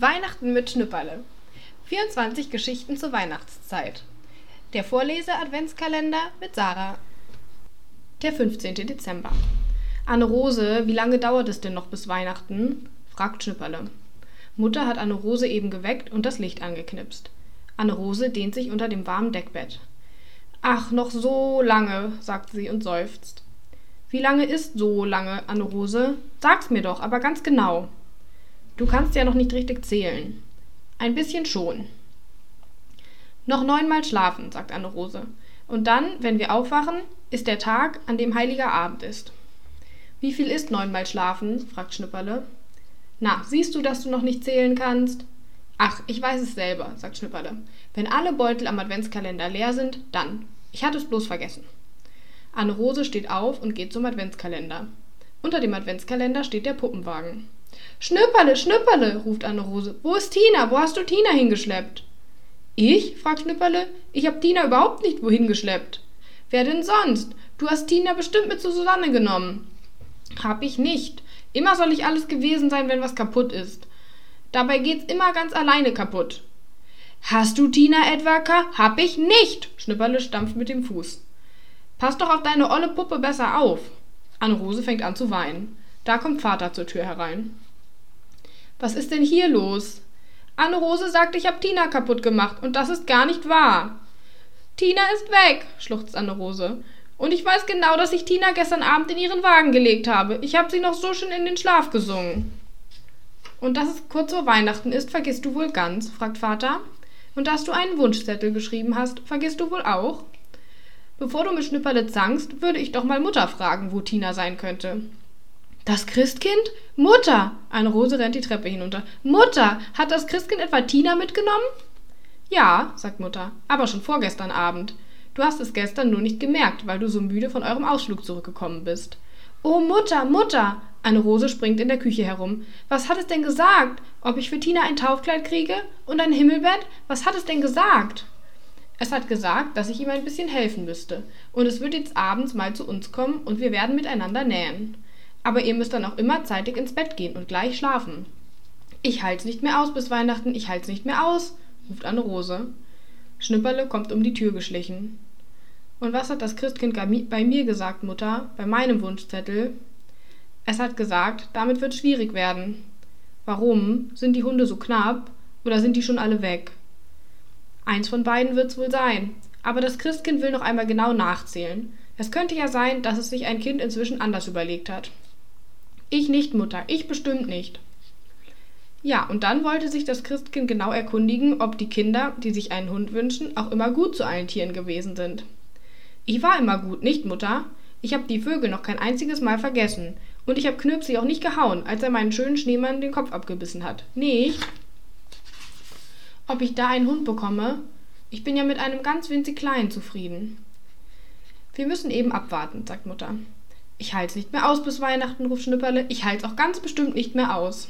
Weihnachten mit Schnüpperle. 24 Geschichten zur Weihnachtszeit. Der Vorlese-Adventskalender mit Sarah. Der 15. Dezember. Anne-Rose, wie lange dauert es denn noch bis Weihnachten? fragt Schnüpperle. Mutter hat Anne-Rose eben geweckt und das Licht angeknipst. Anne-Rose dehnt sich unter dem warmen Deckbett. Ach, noch so lange, sagt sie und seufzt. Wie lange ist so lange, Anne-Rose? Sag's mir doch, aber ganz genau. Du kannst ja noch nicht richtig zählen. Ein bisschen schon. Noch neunmal schlafen, sagt Anne-Rose. Und dann, wenn wir aufwachen, ist der Tag, an dem heiliger Abend ist. Wie viel ist neunmal schlafen? fragt Schnipperle. Na, siehst du, dass du noch nicht zählen kannst? Ach, ich weiß es selber, sagt Schnipperle. Wenn alle Beutel am Adventskalender leer sind, dann. Ich hatte es bloß vergessen. Anne-Rose steht auf und geht zum Adventskalender. Unter dem Adventskalender steht der Puppenwagen. Schnüpperle, Schnüpperle, ruft Anne-Rose. Wo ist Tina? Wo hast du Tina hingeschleppt? Ich? fragt Schnüpperle. Ich hab Tina überhaupt nicht wohin geschleppt. Wer denn sonst? Du hast Tina bestimmt mit zu Susanne genommen. Hab ich nicht. Immer soll ich alles gewesen sein, wenn was kaputt ist. Dabei geht's immer ganz alleine kaputt. Hast du Tina etwa? Hab ich nicht. Schnüpperle stampft mit dem Fuß. Pass doch auf deine olle Puppe besser auf. Anne-Rose fängt an zu weinen. Da kommt Vater zur Tür herein. Was ist denn hier los? Anne-Rose sagt, ich hab Tina kaputt gemacht und das ist gar nicht wahr. Tina ist weg, schluchzt Anne-Rose. Und ich weiß genau, dass ich Tina gestern Abend in ihren Wagen gelegt habe. Ich habe sie noch so schön in den Schlaf gesungen. Und dass es kurz vor Weihnachten ist, vergisst du wohl ganz, fragt Vater. Und dass du einen Wunschzettel geschrieben hast, vergisst du wohl auch? Bevor du mit Schnipperle zankst, würde ich doch mal Mutter fragen, wo Tina sein könnte. Das Christkind? Mutter! Eine Rose rennt die Treppe hinunter. Mutter! Hat das Christkind etwa Tina mitgenommen? Ja, sagt Mutter, aber schon vorgestern Abend. Du hast es gestern nur nicht gemerkt, weil du so müde von eurem Ausflug zurückgekommen bist. Oh, Mutter, Mutter! Eine Rose springt in der Küche herum. Was hat es denn gesagt? Ob ich für Tina ein Taufkleid kriege? Und ein Himmelbett? Was hat es denn gesagt? Es hat gesagt, dass ich ihm ein bisschen helfen müsste. Und es wird jetzt abends mal zu uns kommen und wir werden miteinander nähen. Aber ihr müsst dann auch immer zeitig ins Bett gehen und gleich schlafen. Ich halt's nicht mehr aus bis Weihnachten, ich halt's nicht mehr aus, ruft Anne Rose. Schnipperle kommt um die Tür geschlichen. Und was hat das Christkind bei mir gesagt, Mutter, bei meinem Wunschzettel? Es hat gesagt, damit wird schwierig werden. Warum? Sind die Hunde so knapp? Oder sind die schon alle weg? Eins von beiden wird's wohl sein. Aber das Christkind will noch einmal genau nachzählen. Es könnte ja sein, dass es sich ein Kind inzwischen anders überlegt hat. Ich nicht, Mutter, ich bestimmt nicht. Ja, und dann wollte sich das Christkind genau erkundigen, ob die Kinder, die sich einen Hund wünschen, auch immer gut zu allen Tieren gewesen sind. Ich war immer gut, nicht, Mutter? Ich habe die Vögel noch kein einziges Mal vergessen. Und ich habe Knirpsi auch nicht gehauen, als er meinen schönen Schneemann den Kopf abgebissen hat. Nicht? Ob ich da einen Hund bekomme? Ich bin ja mit einem ganz winzig kleinen zufrieden. Wir müssen eben abwarten, sagt Mutter. Ich halt's nicht mehr aus bis Weihnachten, ruft Schnipperle. Ich halt's auch ganz bestimmt nicht mehr aus.